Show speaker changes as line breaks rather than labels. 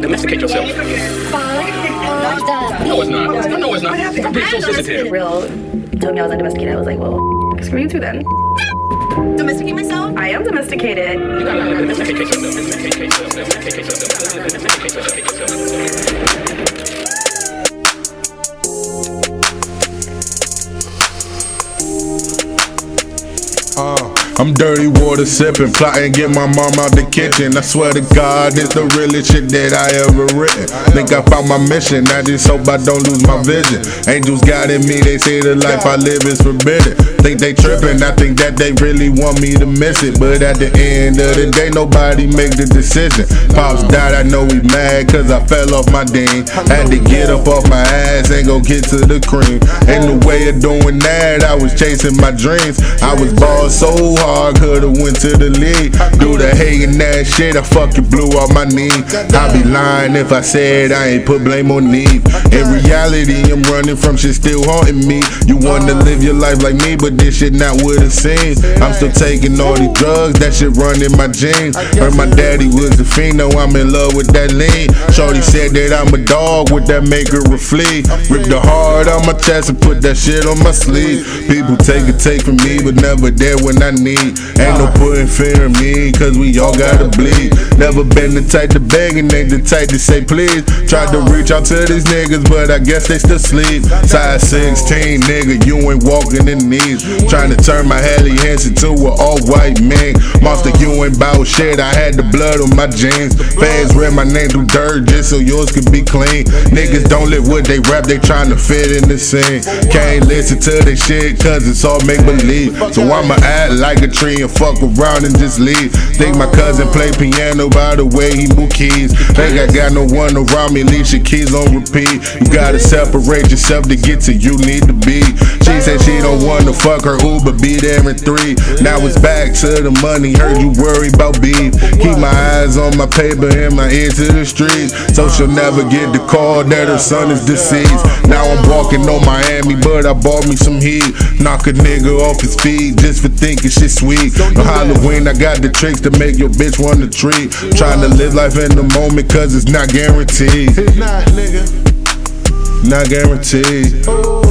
gotta domesticate yourself. No, it's not. No, it's not. I'm being so sensitive.
Real told me I was undomesticated. I was like, well, screw you too then.
Domesticate myself?
I am domesticated.
You gotta domesticate yourself. Domesticate yourself. Domesticate yourself. Domesticate yourself.
Uh, I'm dirty water sipping, plotting get my mom out the kitchen. I swear to God, it's the realest shit that I ever written. Think I found my mission, I just hope I don't lose my vision. Angels guiding me, they say the life I live is forbidden. Think they tripping, I think that they really want me to miss it. But at the end of the day, nobody make the decision. Pops died, I know he mad, cause I fell off my dean. Had to get up off my ass and go get to the cream. Ain't no way of doing that, I was chasing my dreams. I was ball so hard, could've went to the league. Do the hating that shit, I fucking blew off my knee. I'd be lying if I said I ain't put blame on Eve. In reality, I'm running from shit still haunting me. You wanna live your life like me, but this shit not what it seems. I'm still taking all these drugs, that shit run in my jeans. Heard my daddy was a fiend, now I'm in love with that lean. Shorty said that I'm a dog, with that make her a flea. Rip the heart on my chest and put that shit on my sleeve. People take a take from me, but never there when I need. Ain't no putting fear in me, cause we all gotta bleed. Never been the type to beg and ain't the type to say please. Tried to reach out to these niggas, but I guess they still sleep. Size 16, nigga, you ain't walking in knees. Trying to turn my Helly Hansen to an all white man. Monsta, you ain't bout shit, I had the blood on my jeans. Fans read my name through dirt just so yours could be clean. Niggas don't live what they rap, they trying to fit in the scene. Can't listen to this shit, cause it's all make believe. So I'ma act like a tree and fuck around and just leave. Think my cousin play piano by the way he move keys. Think I got no one around me, leave your keys on repeat. You gotta separate yourself to get to you need to be. She said she don't wanna fuck her Uber, be there in three. Now it's back to the money, heard you worry about beef. Keep my on my paper and my ear to the streets. So she'll never get the call that her son is deceased. Now I'm walking on Miami, but I bought me some heat. Knock a nigga off his feet just for thinking shit sweet. No Halloween, I got the tricks to make your bitch wanna treat. Trying to live life in the moment, cause it's not guaranteed.
It's not, nigga.
Not guaranteed.
Oh.